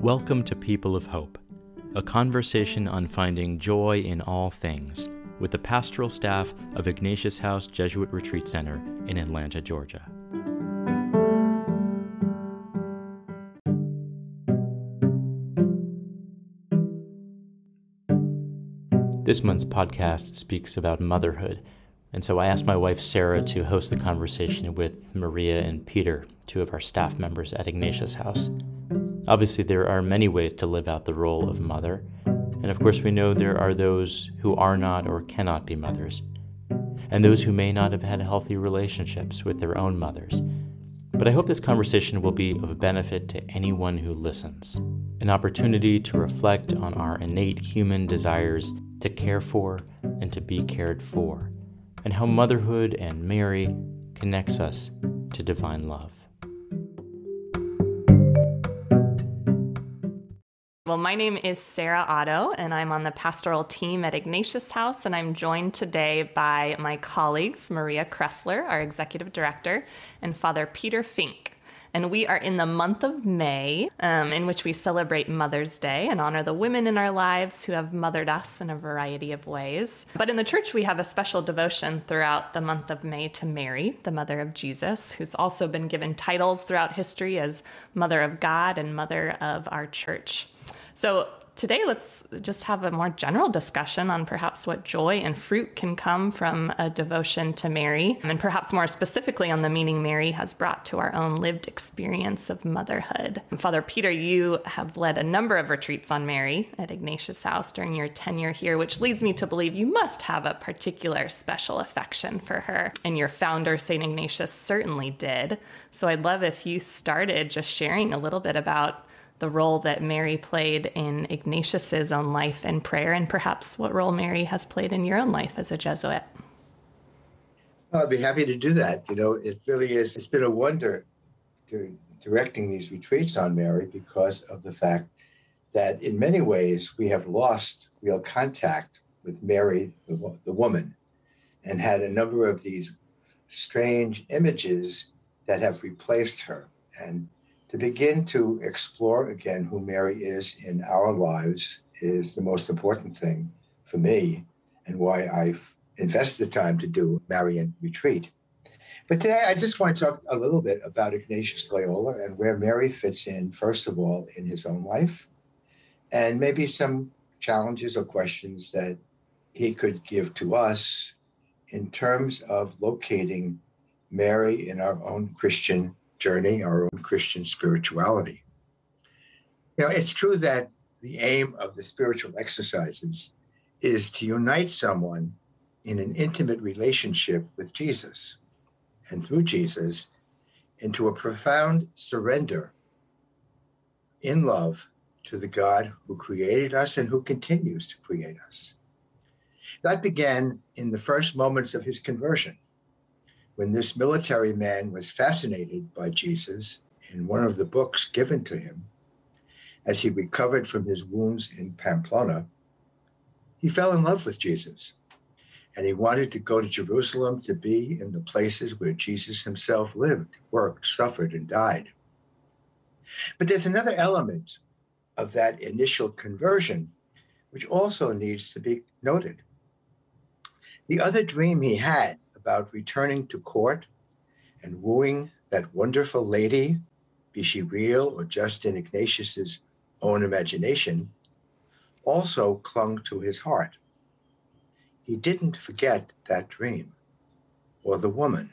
Welcome to People of Hope, a conversation on finding joy in all things with the pastoral staff of Ignatius House Jesuit Retreat Center in Atlanta, Georgia. This month's podcast speaks about motherhood, and so I asked my wife Sarah to host the conversation with Maria and Peter, two of our staff members at Ignatius House. Obviously, there are many ways to live out the role of mother, and of course, we know there are those who are not or cannot be mothers, and those who may not have had healthy relationships with their own mothers. But I hope this conversation will be of benefit to anyone who listens an opportunity to reflect on our innate human desires to care for and to be cared for, and how motherhood and Mary connects us to divine love. Well, my name is Sarah Otto, and I'm on the pastoral team at Ignatius House, and I'm joined today by my colleagues, Maria Kressler, our executive director, and Father Peter Fink. And we are in the month of May, um, in which we celebrate Mother's Day and honor the women in our lives who have mothered us in a variety of ways. But in the church, we have a special devotion throughout the month of May to Mary, the mother of Jesus, who's also been given titles throughout history as Mother of God and Mother of our church. So today, let's just have a more general discussion on perhaps what joy and fruit can come from a devotion to Mary, and perhaps more specifically on the meaning Mary has brought to our own lived experience of motherhood. Father Peter, you have led a number of retreats on Mary at Ignatius House during your tenure here, which leads me to believe you must have a particular special affection for her. And your founder, St. Ignatius, certainly did. So I'd love if you started just sharing a little bit about the role that Mary played in Ignatius's own life and prayer, and perhaps what role Mary has played in your own life as a Jesuit. Well, I'd be happy to do that. You know, it really is, it's been a wonder to directing these retreats on Mary because of the fact that in many ways we have lost real contact with Mary, the, the woman, and had a number of these strange images that have replaced her. And to begin to explore again who Mary is in our lives is the most important thing for me and why I've invested the time to do Marian Retreat. But today I just want to talk a little bit about Ignatius Loyola and where Mary fits in, first of all, in his own life, and maybe some challenges or questions that he could give to us in terms of locating Mary in our own Christian journey, our own Christian spirituality. You know, it's true that the aim of the spiritual exercises is to unite someone in an intimate relationship with Jesus and through Jesus into a profound surrender in love to the God who created us and who continues to create us. That began in the first moments of his conversion when this military man was fascinated by Jesus in one of the books given to him, as he recovered from his wounds in Pamplona, he fell in love with Jesus. And he wanted to go to Jerusalem to be in the places where Jesus himself lived, worked, suffered, and died. But there's another element of that initial conversion which also needs to be noted. The other dream he had about returning to court and wooing that wonderful lady, be she real or just in Ignatius's own imagination, also clung to his heart. He didn't forget that dream or the woman,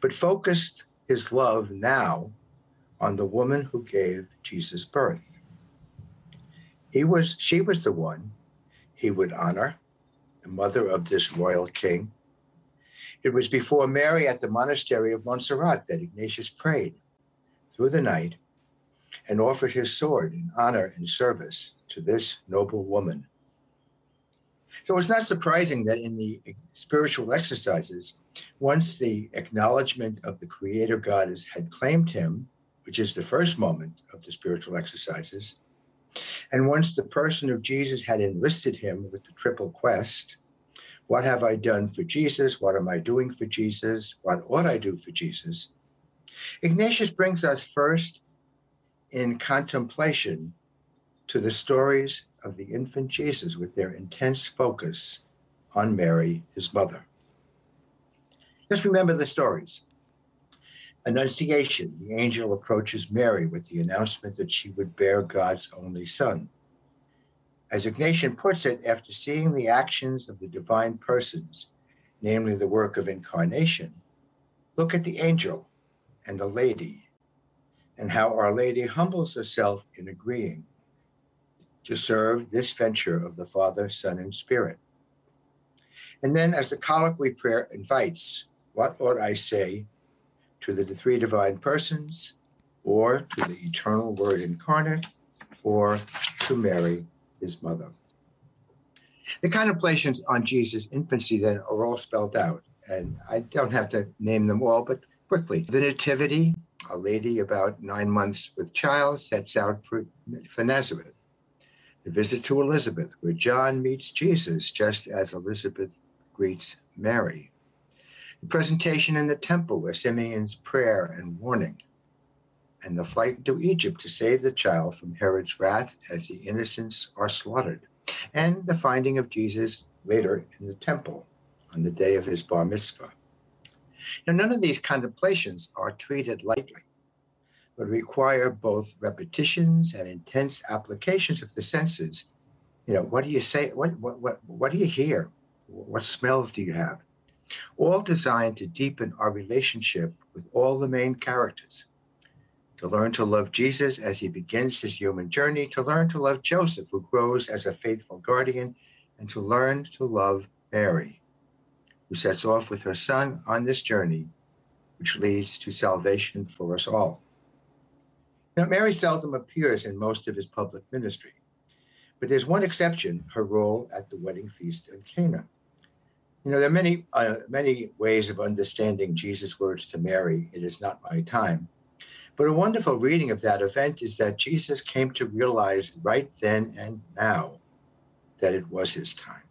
but focused his love now on the woman who gave Jesus birth. He was, she was the one he would honor, the mother of this royal king, it was before Mary at the monastery of Montserrat that Ignatius prayed through the night and offered his sword in honor and service to this noble woman. So it's not surprising that in the spiritual exercises, once the acknowledgement of the Creator God is, had claimed him, which is the first moment of the spiritual exercises, and once the person of Jesus had enlisted him with the triple quest what have I done for Jesus? What am I doing for Jesus? What ought I do for Jesus? Ignatius brings us first in contemplation to the stories of the infant Jesus with their intense focus on Mary, his mother. Just remember the stories. Annunciation, the angel approaches Mary with the announcement that she would bear God's only son. As Ignatius puts it, after seeing the actions of the divine persons, namely the work of incarnation, look at the angel and the lady and how Our Lady humbles herself in agreeing to serve this venture of the Father, Son, and Spirit. And then, as the colloquy prayer invites, what ought I say to the three divine persons, or to the eternal Word incarnate, or to Mary, his mother? The contemplations on Jesus' infancy then are all spelled out, and I don't have to name them all, but quickly. The Nativity, a lady about nine months with child, sets out for, for Nazareth. The visit to Elizabeth, where John meets Jesus just as Elizabeth greets Mary. The presentation in the temple, where Simeon's prayer and warning, and the flight into Egypt to save the child from Herod's wrath as the innocents are slaughtered, and the finding of Jesus later in the temple on the day of his bar mitzvah. Now, none of these contemplations are treated lightly, but require both repetitions and intense applications of the senses. You know, what do you say? What, what, what, what do you hear? What smells do you have? All designed to deepen our relationship with all the main characters. To learn to love Jesus as he begins his human journey, to learn to love Joseph, who grows as a faithful guardian, and to learn to love Mary, who sets off with her son on this journey, which leads to salvation for us all. Now, Mary seldom appears in most of his public ministry, but there's one exception her role at the wedding feast in Cana. You know, there are many, uh, many ways of understanding Jesus' words to Mary, it is not my time. But a wonderful reading of that event is that Jesus came to realize right then and now that it was his time.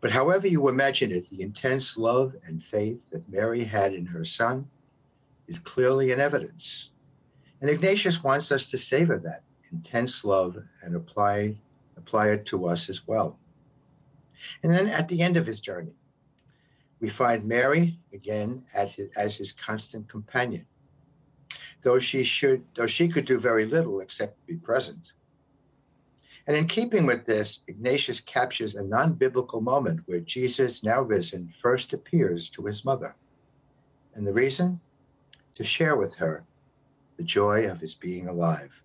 But however you imagine it, the intense love and faith that Mary had in her son is clearly in evidence. And Ignatius wants us to savor that intense love and apply, apply it to us as well. And then at the end of his journey, we find Mary again his, as his constant companion. Though she should, though she could do very little except be present, and in keeping with this, Ignatius captures a non biblical moment where Jesus, now risen, first appears to his mother. And the reason? To share with her the joy of his being alive.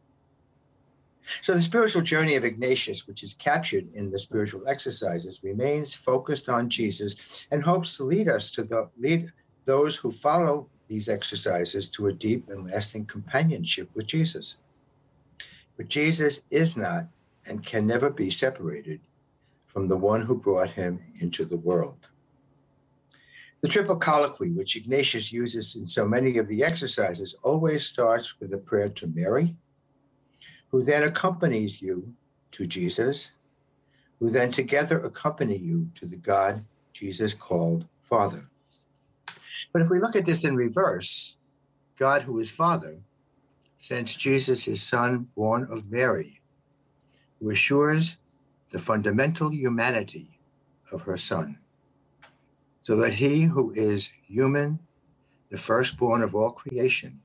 So the spiritual journey of Ignatius, which is captured in the spiritual exercises, remains focused on Jesus and hopes to lead us to the, lead those who follow these exercises to a deep and lasting companionship with Jesus. But Jesus is not and can never be separated from the one who brought him into the world. The triple colloquy, which Ignatius uses in so many of the exercises, always starts with a prayer to Mary, who then accompanies you to Jesus, who then together accompany you to the God Jesus called Father. But if we look at this in reverse, God, who is Father, sends Jesus, his Son, born of Mary, who assures the fundamental humanity of her Son, so that he who is human, the firstborn of all creation,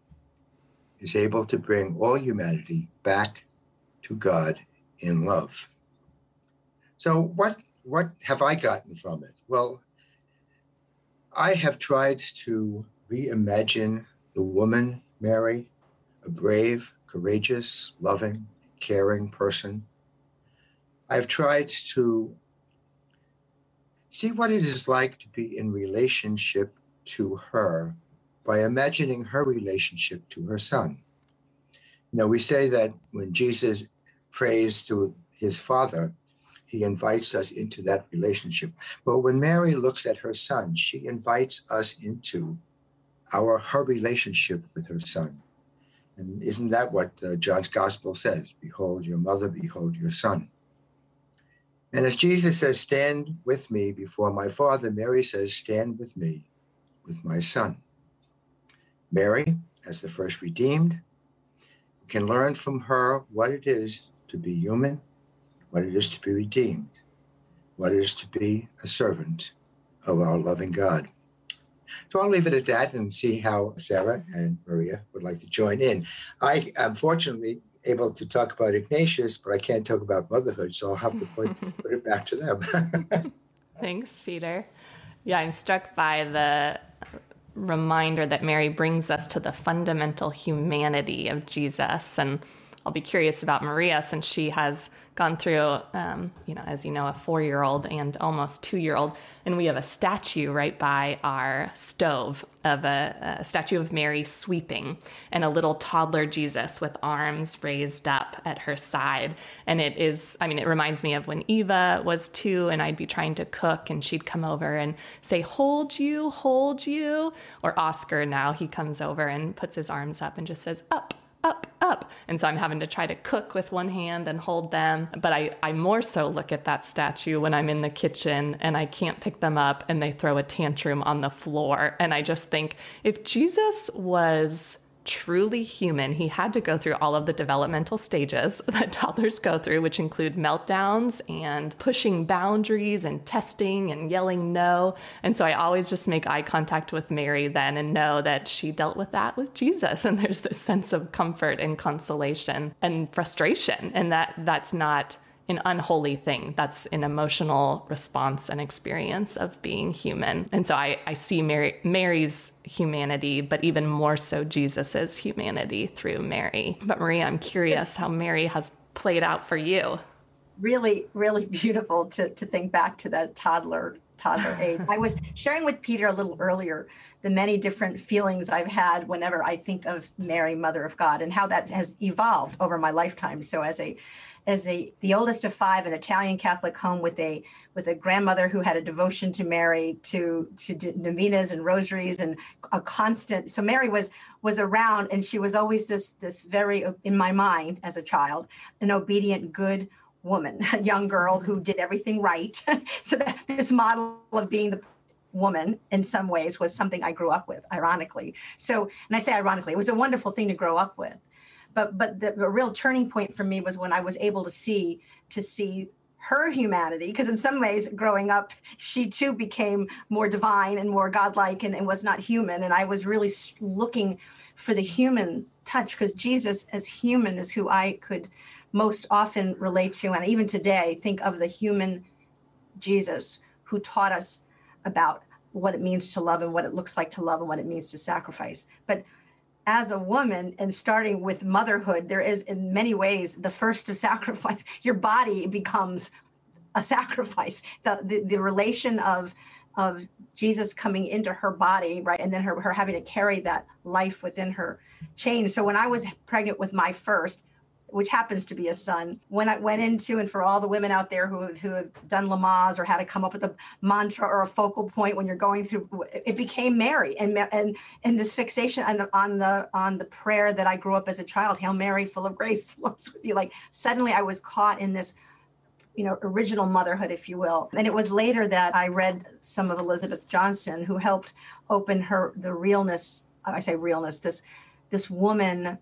is able to bring all humanity back to God in love. So, what, what have I gotten from it? Well, I have tried to reimagine the woman, Mary, a brave, courageous, loving, caring person I've tried to see what it is like to be in relationship to her by imagining her relationship to her son. You know, we say that when Jesus prays to his father, he invites us into that relationship. But when Mary looks at her son, she invites us into our her relationship with her son. And isn't that what uh, John's gospel says? Behold your mother, behold your son. And as Jesus says, Stand with me before my Father, Mary says, Stand with me with my Son. Mary, as the first redeemed, can learn from her what it is to be human, what it is to be redeemed, what it is to be a servant of our loving God. So I'll leave it at that and see how Sarah and Maria would like to join in. I am fortunately able to talk about Ignatius, but I can't talk about motherhood, so I'll have to put, put it back to them. Thanks, Peter. Yeah, I'm struck by the reminder that Mary brings us to the fundamental humanity of Jesus. And I'll be curious about Maria since she has gone through, um, you know, as you know, a four year old and almost two year old. And we have a statue right by our stove of a, a, statue of Mary sweeping and a little toddler Jesus with arms raised up at her side. And it is, I mean, it reminds me of when Eva was two and I'd be trying to cook and she'd come over and say, Hold you, hold you. Or Oscar now, he comes over and puts his arms up and just says, Up up, up. And so I'm having to try to cook with one hand and hold them. But I, I more so look at that statue when I'm in the kitchen and I can't pick them up and they throw a tantrum on the floor. And I just think if Jesus was truly human, he had to go through all of the developmental stages that toddlers go through, which include meltdowns and pushing boundaries and testing and yelling no. And so I always just make eye contact with Mary then and know that she dealt with that with Jesus. And there's this sense of comfort and consolation and frustration, and that that's not an unholy thing. That's an emotional response and experience of being human. And so I, I see Mary, Mary's humanity, but even more so Jesus's humanity through Mary. But Maria, I'm curious how Mary has played out for you. Really, really beautiful to, to think back to that toddler toddler age. I was sharing with Peter a little earlier the many different feelings I've had whenever I think of Mary, Mother of God, and how that has evolved over my lifetime. So as a as a the oldest of five, an Italian Catholic home with a with a grandmother who had a devotion to Mary, to to novenas and rosaries, and a constant. So Mary was was around, and she was always this this very in my mind as a child, an obedient, good woman, a young girl who mm-hmm. did everything right. so that this model of being the woman in some ways was something I grew up with, ironically. So, and I say ironically, it was a wonderful thing to grow up with but but the, real turning point for me was when I was able to see to see her humanity because in some ways growing up she too became more divine and more godlike and, and was not human. And i was really looking for the human touch because jesus as human is who i could most often relate to. And even today think of the human jesus who taught us about what it means to love and what it looks like to love and what it means to sacrifice. But as a woman and starting with motherhood, there is in many ways the first of sacrifice. Your body becomes a sacrifice. The, the, the relation of of Jesus coming into her body, right, and then her, her having to carry that life within her changed. So when I was pregnant with my first, which happens to be a son. When I went into, and for all the women out there who who have done Lamaze or had to come up with a mantra or a focal point when you're going through, it became Mary and and and this fixation on the on the on the prayer that I grew up as a child, Hail Mary, full of grace, what's with you. Like suddenly I was caught in this you know original motherhood if you will and it was later that i read some of elizabeth johnson who helped open her the realness i say realness this this woman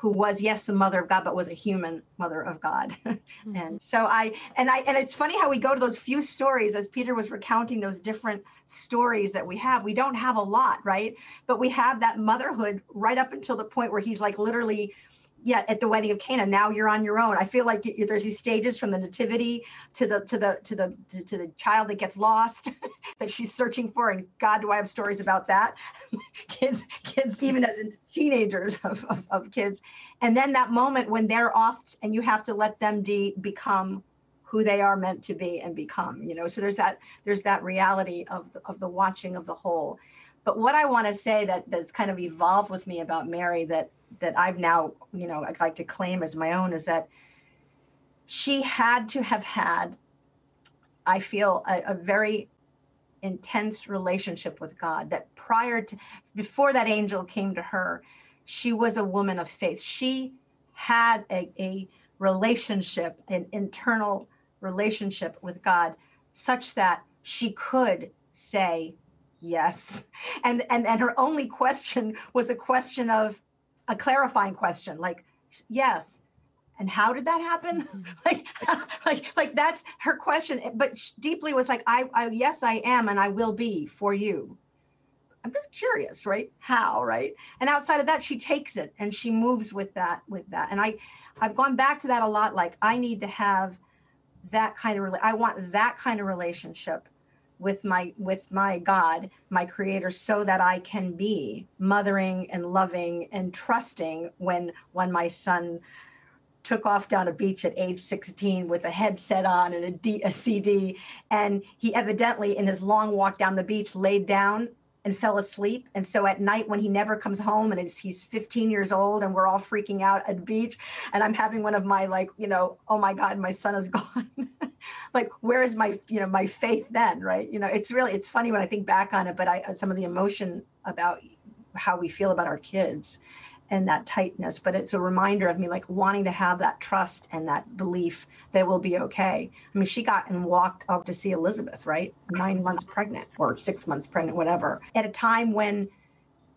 who was yes the mother of god but was a human mother of god. Mm-hmm. and so i and i and it's funny how we go to those few stories as peter was recounting those different stories that we have. We don't have a lot right? But we have that motherhood right up until the point where he's like literally yeah at the wedding of cana now you're on your own. I feel like you, there's these stages from the nativity to the to the to the to the child that gets lost that she's searching for and god do i have stories about that? Kids kids even as teenagers of, of, of, kids. And then that moment when they're off and you have to let them de- become who they are meant to be and become you know? So there's that there's that reality of the, of the watching of the whole. But what i want to say that that's kind of evolved with me about mary that that I've now, you know, I'd like to claim as my own is that she had to have had, I feel, a, a very intense relationship with God. That prior to, before that angel came to her, she was a woman of faith. She had a, a relationship, an internal relationship with God, such that she could say yes. And and and her only question was a question of a clarifying question like Yes. And how did that happen? Mm-hmm. like, like, like that's her question. But deeply was like, I, I, yes, I am, and I will be for you. I'm just curious, right? How, right? And outside of that, she takes it and she moves with that, with that. And I, I've gone back to that a lot. Like, I need to have that kind of, I want that kind of relationship with my with my god my creator so that i can be mothering and loving and trusting when when my son took off down a beach at age 16 with a headset on and a, D, a cd and he evidently in his long walk down the beach laid down and fell asleep. And so at night, when he never comes home and he's 15 years old and we're all freaking out at beach, and I'm having one of my like, you know, oh my God, my son is gone. like, where is my, you know, my faith then? Right. You know, it's really, it's funny when I think back on it, but I, some of the emotion about how we feel about our kids and that tightness but it's a reminder of me like wanting to have that trust and that belief that we'll be okay. I mean she got and walked up to see elizabeth right? Nine months pregnant or six months pregnant whatever. At a time when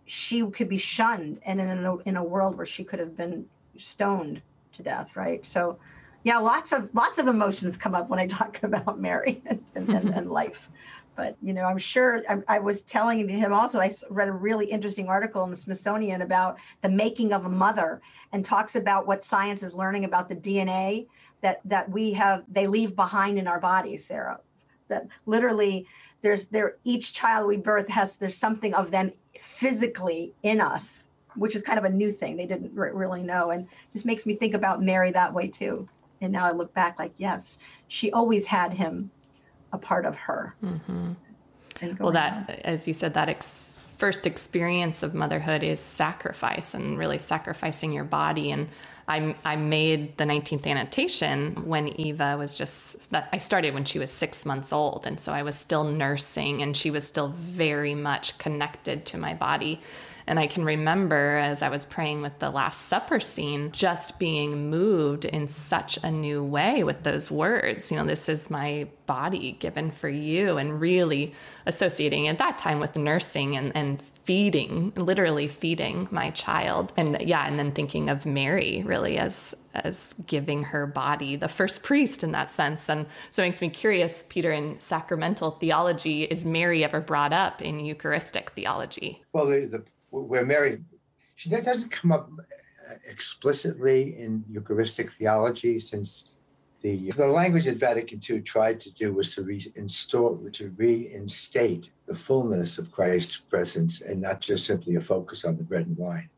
she could be shunned and in a, in a world where she could have been stoned to death right? So yeah lots of lots of emotions come up when i talk about mary and, and, and life but you know i'm sure I, I, was telling him also i read a really interesting article in the smithsonian about the making of a mother and talks about what science is learning about the dna that that we have they leave behind in our bodies sarah. That literally there's there each child we birth has there's something of them physically in us which is kind of a new thing. They didn't really know. And just makes me think about mary that way too. And now i look back like yes she always had him a part of her. Mm-hmm. Well, that, on. as you said, that ex- first experience of motherhood is sacrifice and really sacrificing your body. And I, I made the 19th annotation when Eva was just that I started when she was six months old. And so I was still nursing and she was still very much connected to my body. And I can remember as I was praying with the Last Supper scene, just being moved in such a new way with those words. You know, this is my body given for you, and really associating at that time with nursing and, and feeding, literally feeding my child. And yeah, and then thinking of Mary really as as giving her body, the first priest in that sense. And so it makes me curious, Peter, in sacramental theology, is Mary ever brought up in Eucharistic theology? Well, the, the where Mary, she doesn't come up uh, explicitly in Eucharistic theology since the, the language that Vatican II tried to do was to reinstore, to reinstate the fullness of Christ's presence and not just simply a focus on the bread and wine.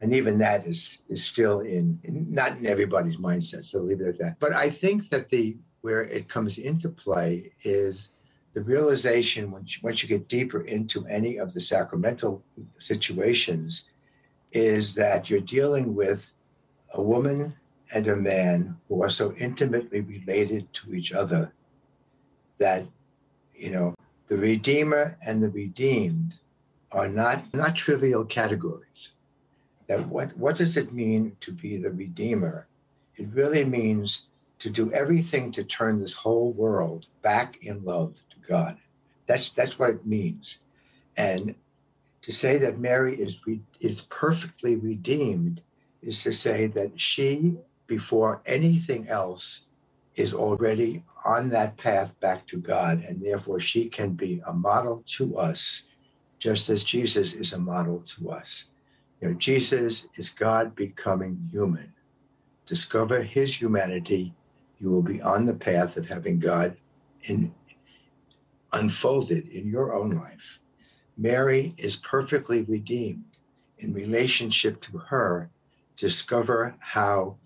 And even that is, is still in not in everybody's mindset, so leave it at that. But I think that the where it comes into play is the realization once you, once you get deeper into any of the sacramental situations is that you're dealing with a woman and a man who are so intimately related to each other that you know the redeemer and the redeemed are not not trivial categories. That what what does it mean to be the redeemer? It really means to do everything to turn this whole world back in love God. That's that's what it means. And to say that Mary is is perfectly redeemed is to say that she, before anything else, is already on that path back to God, and therefore she can be a model to us, just as Jesus is a model to us. You know, Jesus is God becoming human. Discover his humanity, you will be on the path of having God in unfolded in your own life. Mary is perfectly redeemed. In relationship to her, discover how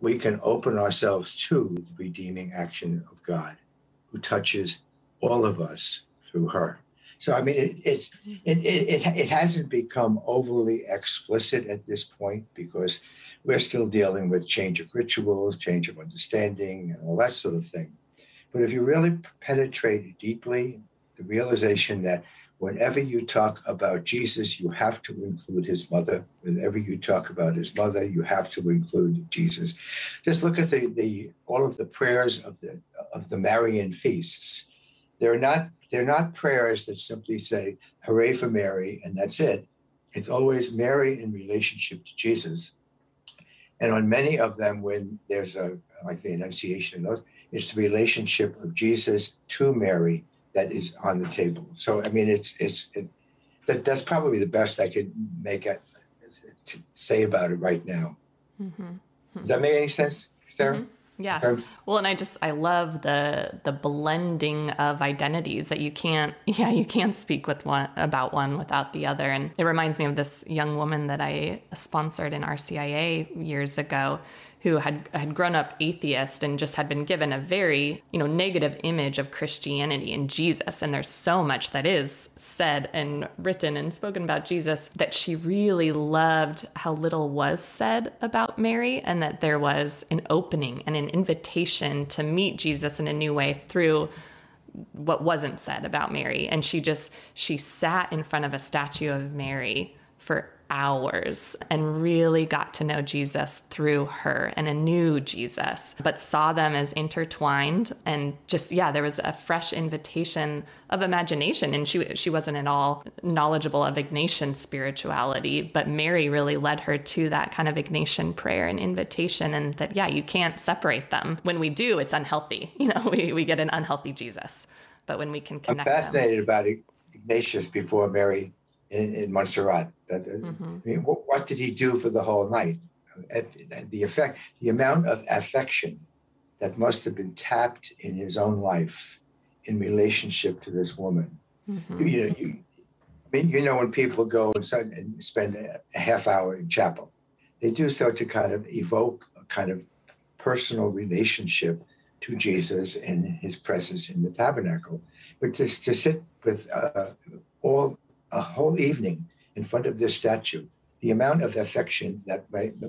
we can open ourselves to the redeeming action of God, who touches all of us through her. So, I mean, it, it's it, it, it hasn't become overly explicit at this point because we're still dealing with change of rituals, change of understanding, and all that sort of thing. But if you really penetrate deeply, the realization that whenever you talk about Jesus, you have to include his mother. Whenever you talk about his mother, you have to include Jesus. Just look at the, the all of the prayers of the of the Marian feasts. They're not they're not prayers that simply say "Hooray for Mary" and that's it. It's always Mary in relationship to Jesus, And on many of them, when there's a like the Annunciation, those it's the relationship of Jesus to Mary that is on the table. So I mean, it's it's it, that that's probably the best I could make it to say about it right now. Mm-hmm. Does that make any sense, Sarah? Mm-hmm. Yeah. Well, and I just I love the the blending of identities that you can't yeah, you can't speak with one about one without the other. And it reminds me of this young woman that I sponsored in RCIA years ago who had had grown up atheist and just had been given a very you know negative image of Christianity and Jesus. And there's so much that is said and written and spoken about Jesus that she really loved how little was said about Mary and that there was an opening and an invitation to meet Jesus in a new way through what wasn't said about Mary. And she just she sat in front of a statue of Mary for hours and really got to know Jesus through her and a new Jesus, but saw them as intertwined and just yeah, there was a fresh invitation of imagination and she she wasn't at all knowledgeable of Ignatian spirituality, but Mary really led her to that kind of Ignatian prayer and invitation and that yeah, you can't separate them. When we do, it's unhealthy. You know, we, we get an unhealthy Jesus. But when we can connect I'm fascinated them, about Ignatius before Mary in, in Montserrat. That, uh, mm-hmm. I mean, what, what, did he do for the whole night? The effect, the amount of affection that must have been tapped in his own life in relationship to this woman. Mm-hmm. You, know, you, I mean, you know, when people go and spend a half hour in chapel, they do so to kind of evoke a kind of personal relationship to Jesus and his presence in the tabernacle. But to, to sit with uh, all a whole evening in front of this statue, the amount of affection that,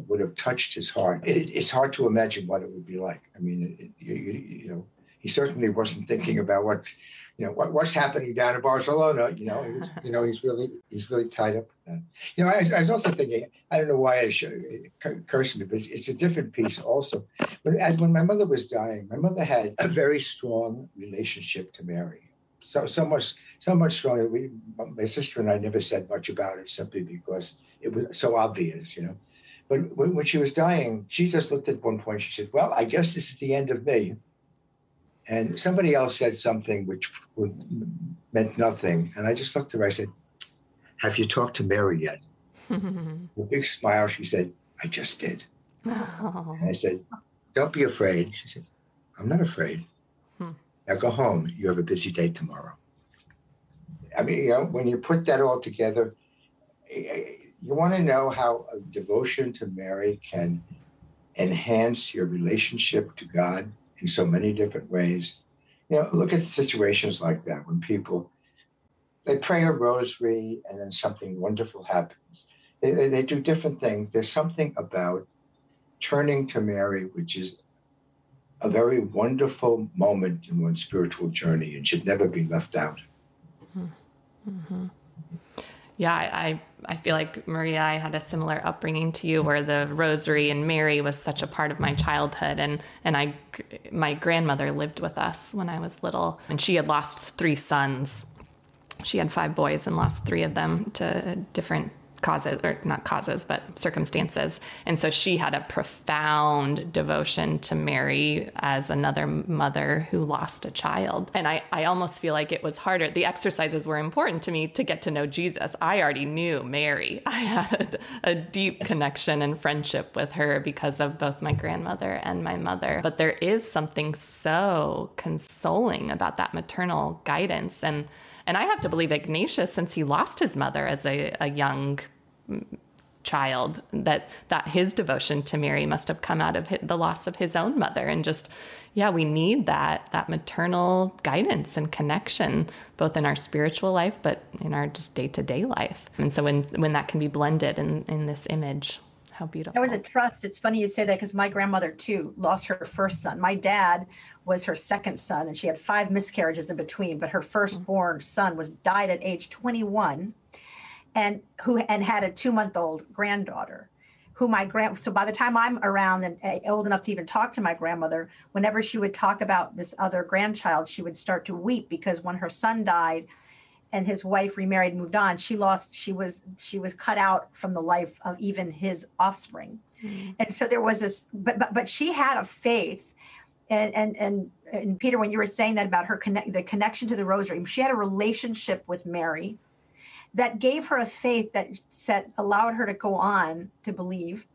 would have touched his heart, it, it's hard to imagine what it would be like. I mean, it, you, you, you, know, he certainly wasn't thinking about what, you know, what, what's happening down in Barcelona. You know, was, you know, he's really, he's really tied up with that. You know, I, I was also thinking, I don't know why I should, it occurs to me, but it's, it's a different piece also. But as when my mother was dying, my mother had a very strong relationship to Mary. So, so much so much stronger. We, my sister and I never said much about it simply because it was so obvious, you know. But when, when she was dying, she just looked at one point. She said, "Well, I guess this is the end of me." And somebody else said something which meant nothing, and I just looked at her. I said, "Have you talked to Mary yet?" With a big smile, she said, "I just did." Oh. And I said, "Don't be afraid." She said, "I'm not afraid." Hmm. Now go home. You have a busy day tomorrow. I mean, you know, when you put that all together, you want to know how a devotion to Mary can enhance your relationship to God in so many different ways. You know, look at situations like that when people they pray a rosary and then something wonderful happens. They, they do different things. There's something about turning to Mary, which is a very wonderful moment in one's spiritual journey and should never be left out. Mm-hmm. Mm-hmm. Yeah, I, I feel like Maria, I had a similar upbringing to you, where the Rosary and Mary was such a part of my childhood, and and I, my grandmother lived with us when I was little, and she had lost three sons. She had five boys and lost three of them to different causes or not causes but circumstances. And so she had a profound devotion to mary as another mother who lost a child. And i, I almost feel like it was harder. The exercises were important to me to get to know jesus. I already knew mary. I had a, a deep connection and friendship with her because of both my grandmother and my mother. But there is something so consoling about that maternal guidance. And and I have to believe Ignatius, since he lost his mother as a, a young child, that that his devotion to Mary must have come out of the loss of his own mother, and just yeah, we need that that maternal guidance and connection, both in our spiritual life, but in our just day to day life. And so when when that can be blended in in this image. How beautiful. There was a trust. It's funny you say that because my grandmother too lost her first son. My dad was her second son, and she had five miscarriages in between. But her firstborn son was died at age 21, and who and had a two month old granddaughter. Who my grand so by the time I'm around and uh, old enough to even talk to my grandmother, whenever she would talk about this other grandchild, she would start to weep because when her son died, and his wife remarried, moved on, she lost. She was she was cut out from the life of even his offspring, mm-hmm. and so there was this. But but but she had a faith, and and and and Peter, when you were saying that about her connect the connection to the Rosary, she had a relationship with Mary that gave her a faith that that allowed her to go on to believe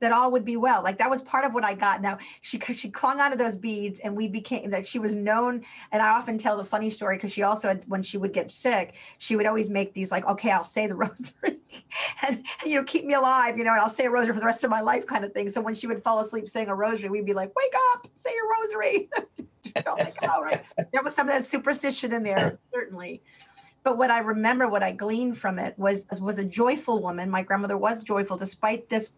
that all would be well. Like that was part of what I got. Now she she clung onto those beads, and we became that she was known. And I often tell the funny story because she also had, when she would get sick, she would always make these like, okay, I'll say the rosary, and, and, you know keep me alive, you know, and I'll say a rosary for the rest of my life, kind of thing. So when she would fall asleep saying a rosary, we'd be like, wake up, say your rosary. Think, oh, right. There was some of that superstition in there, certainly but what I remember, what I gleaned from it was was a joyful woman. My grandmother was joyful despite this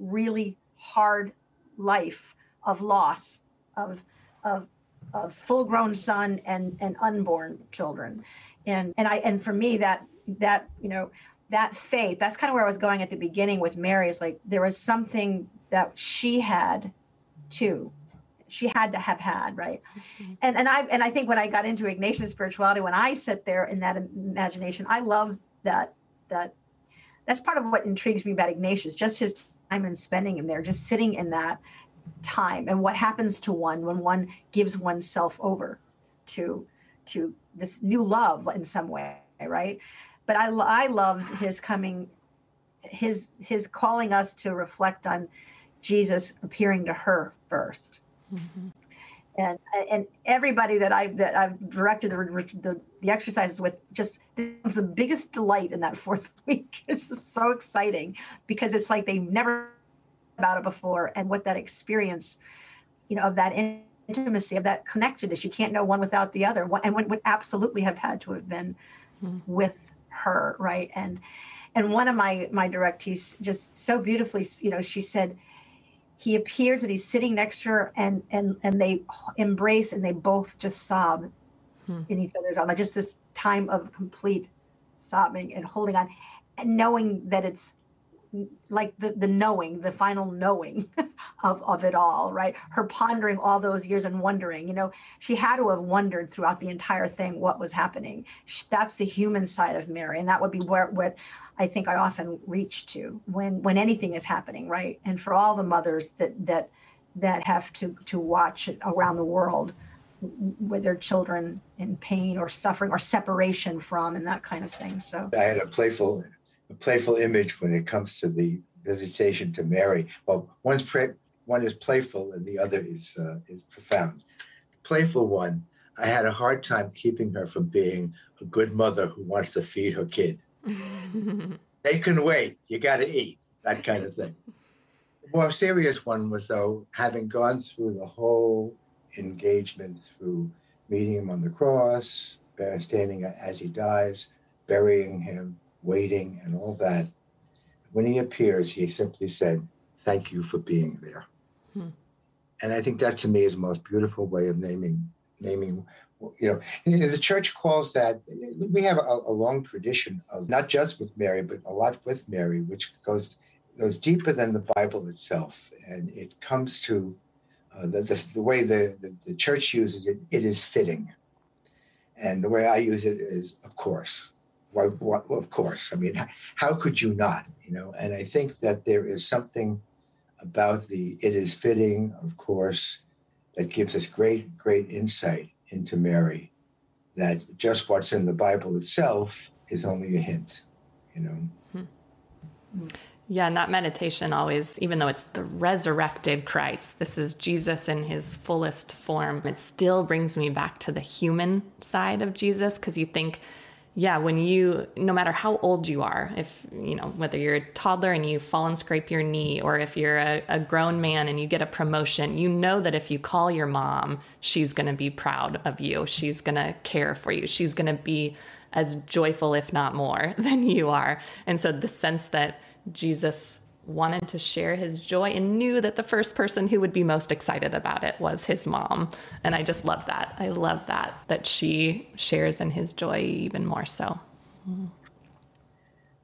really hard life of loss of of of full grown son and and unborn children and and i and for me that that you know that faith that's kind of where i was going at the beginning with mary is like there was something that she had too she had to have had right mm-hmm. and and i and i think when i got into ignatian spirituality when i sit there in that imagination i love that that that's part of what intrigues me about ignatius just his time and spending in there, just sitting in that time and what happens to one when one gives oneself over to to this new love in some way, right? But I I loved his coming, his his calling us to reflect on Jesus appearing to her 1st mm-hmm. And, and everybody that I that I've directed the, the, the exercises with just it was the biggest delight in that fourth week. It's just so exciting because it's like they've never about it before and what that experience, you know, of that intimacy, of that connectedness. You can't know one without the other. And one would absolutely have had to have been mm-hmm. with her, right? And and one of my my directees just so beautifully, you know, she said he appears and he's sitting next to her and and and they embrace and they both just sob hmm. in each other's arms. Like just this time of complete sobbing and holding on and knowing that it's like the, the knowing the final knowing of, of it all right? Her pondering all those years and wondering you know she had to have wondered throughout the entire thing what was happening. She, that's the human side of mary and that would be where what i think i often reach to when when anything is happening right and for all the mothers that that that have to to watch around the world with their children in pain or suffering or separation from and that kind of thing so i had a playful a playful image when it comes to the visitation to Mary. Well, one's pre- one is playful and the other is uh, is profound. Playful one, I had a hard time keeping her from being a good mother who wants to feed her kid. they can wait. You got to eat. That kind of thing. The more serious one was though having gone through the whole engagement through meeting him on the cross, standing as he dies, burying him, waiting, and all that. When he appears, he simply said, Thank you for being there. Hmm. And I think that to me is the most beautiful way of naming naming you know the church calls that we have a, a, long tradition of not just with mary but a lot with mary which goes goes deeper than the bible itself and it comes to uh, the, the, the, way the, the, the church uses it it is fitting and the way i use it is of course why, why, of course. I mean, how could you not? You know, and I think that there is something about the it is fitting, of course, that gives us great, great insight into Mary. That just what's in the Bible itself is only a hint, you know. Hmm. Yeah, and that meditation always, even though it's the resurrected Christ, this is Jesus in his fullest form, it still brings me back to the human side of Jesus because you think yeah, when you, no matter how old you are, if, you know, whether you're a toddler and you fall and scrape your knee, or if you're a, a grown man and you get a promotion, you know that if you call your mom, she's going to be proud of you. She's going to care for you. She's going to be as joyful, if not more, than you are. And so the sense that Jesus wanted to share his joy and knew that the first person who would be most excited about it was his mom. And I just love that. I love that, that she shares in his joy even more so.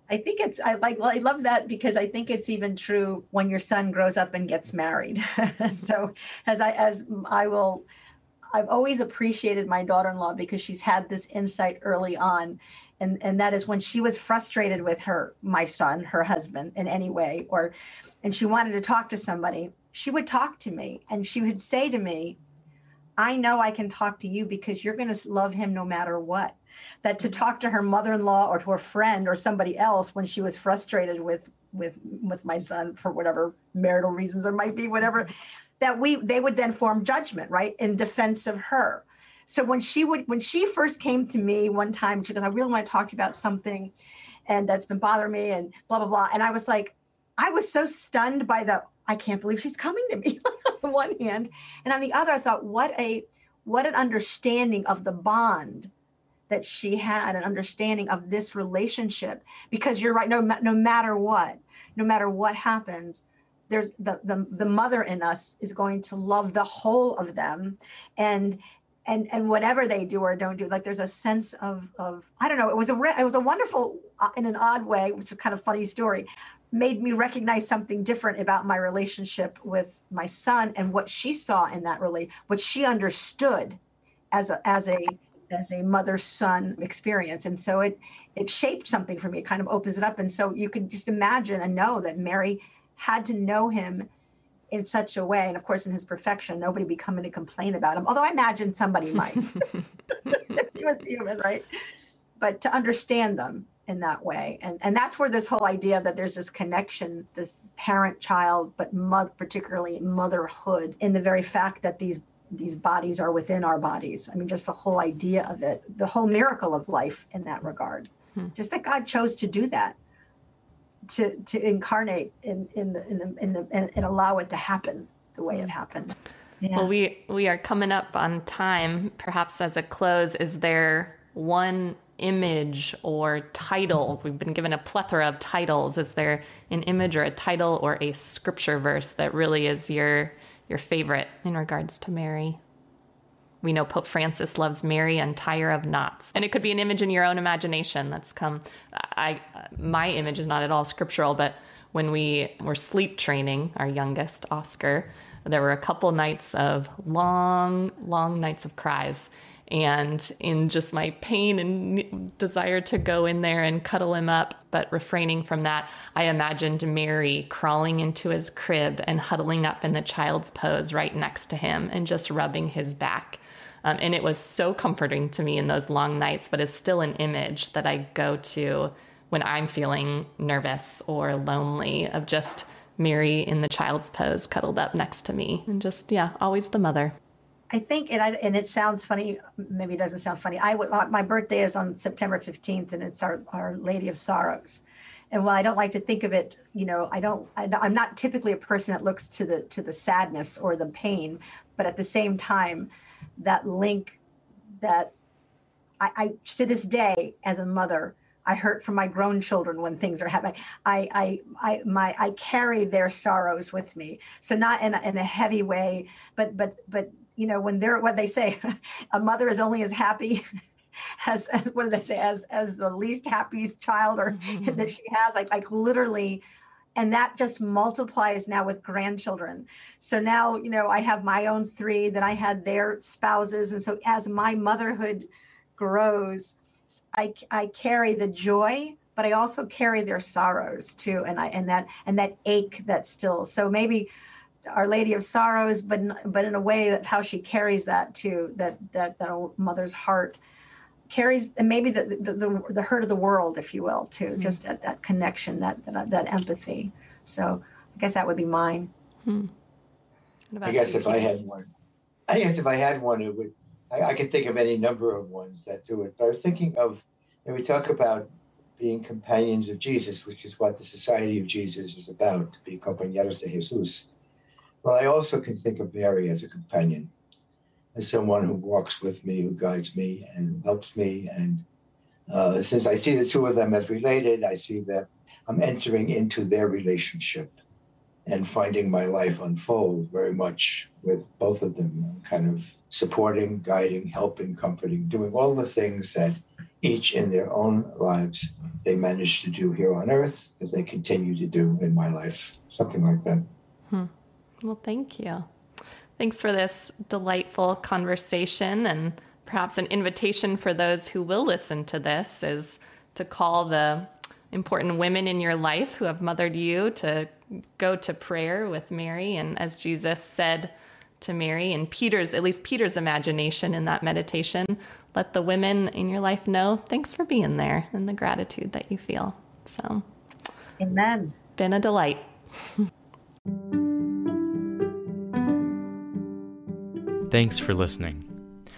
I think it's I like well I love that because I think it's even true when your son grows up and gets married. so as I as I will I've always appreciated my daughter-in-law because she's had this insight early on. And, and that is when she was frustrated with her, my son, her husband in any way, or and she wanted to talk to somebody, she would talk to me and she would say to me, I know I can talk to you because you're going to love him no matter what. That to talk to her mother-in-law or to a friend or somebody else when she was frustrated with with with my son for whatever marital reasons there might be, whatever, that we they would then form judgment, right, in defense of her. So when she would when she first came to me one time, she goes, I really want to talk to you about something and that's been bothering me and blah blah blah. And I was like, I was so stunned by the I can't believe she's coming to me on the one hand. And on the other, I thought, what a what an understanding of the bond that she had, an understanding of this relationship. Because you're right, no, no matter what, no matter what happens, there's the, the the mother in us is going to love the whole of them and and and whatever they do or don't do like there's a sense of of i don't know it was a it was a wonderful uh, in an odd way which is kind of funny story made me recognize something different about my relationship with my son and what she saw in that really what she understood as a as a as a mother son experience. And so it it shaped something for me. It kind of opens it up. And so you can just imagine and know that mary had to know him in such a way and of course in his perfection nobody be coming to complain about him although i imagine somebody might. He was human right? But to understand them in that way and and that's where this whole idea that there's this connection this parent child but mother, particularly motherhood in the very fact that these these bodies are within our bodies. I mean just the whole idea of it the whole miracle of life in that regard. Hmm. just that god chose to do that to to incarnate in in the in the, in the and, and allow it to happen the way it hmm. happened yeah. well we we are coming up on time perhaps as a close is there one image or title? We've been given a plethora of titles. Is there an image or a title or a scripture verse that really is your your favorite in regards to Mary? We know Pope Francis loves Mary Untier of Knots. And it could be an image in your own imagination that's come I my image is not at all scriptural, but when we were sleep training our youngest, Oscar, there were a couple nights of long, long nights of cries and in just my pain and desire to go in there and cuddle him up, but refraining from that, I imagined Mary crawling into his crib and huddling up in the child's pose right next to him and just rubbing his back. Um, and it was so comforting to me in those long nights, but it's still an image that I go to when I'm feeling nervous or lonely of just Mary in the child's pose cuddled up next to me and just, yeah, always the mother. I think, and I, and it sounds funny. Maybe it doesn't sound funny. I my birthday is on September 15th and it's our, our Lady of Sorrows. And while I don't like to think of it, you know, I don't, I, I'm not typically a person that looks to the, to the sadness or the pain, but at the same time, that link that I, I to this day as a mother, I hurt for my grown children when things are happening. I, I, I, my, I carry their sorrows with me. So not in a, in a heavy way, but, but, but you know when they're what they say a mother is only as happy as, as what do they say as as the least happiest child or mm-hmm. that she has like like literally and that just multiplies now with grandchildren. So now you know i have my own three that i had their spouses. And so as my motherhood grows i i carry the joy but i also carry their sorrows too. And i and that and that ache that still so maybe our Lady of Sorrows, but but in a way that how she carries that too, that that that old mother's heart carries, and maybe the the, the, the hurt of the world, if you will, too, mm-hmm. just that, that connection, that, that that empathy. So I guess that would be mine. Hmm. I guess if I had one, I guess if I had one, it would. I, I could think of any number of ones that do it. But I was thinking of, and we talk about being companions of Jesus, which is what the Society of Jesus is about, to be compañeros de Jesús. Well, I also can think of Mary as a companion, as someone who walks with me, who guides me, and helps me. And uh, since I see the two of them as related, I see that I'm entering into their relationship and finding my life unfold very much with both of them, kind of supporting, guiding, helping, comforting, doing all the things that each in their own lives they managed to do here on earth that they continue to do in my life, something like that. Hmm. Well, thank you. Thanks for this delightful conversation and perhaps an invitation for those who will listen to this is to call the important women in your life who have mothered you to go to prayer with Mary. And as Jesus said to Mary and Peter's, at least Peter's imagination in that meditation, let the women in your life know thanks for being there and the gratitude that you feel. So, amen. Been a delight. Thanks for listening.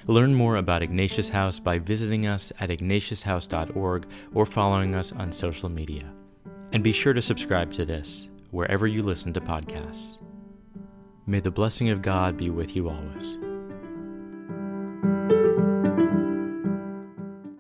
Learn more about Ignatius House by visiting us at ignatiushouse.org or following us on social media. And be sure to subscribe to this wherever you listen to podcasts. May the blessing of God be with you always.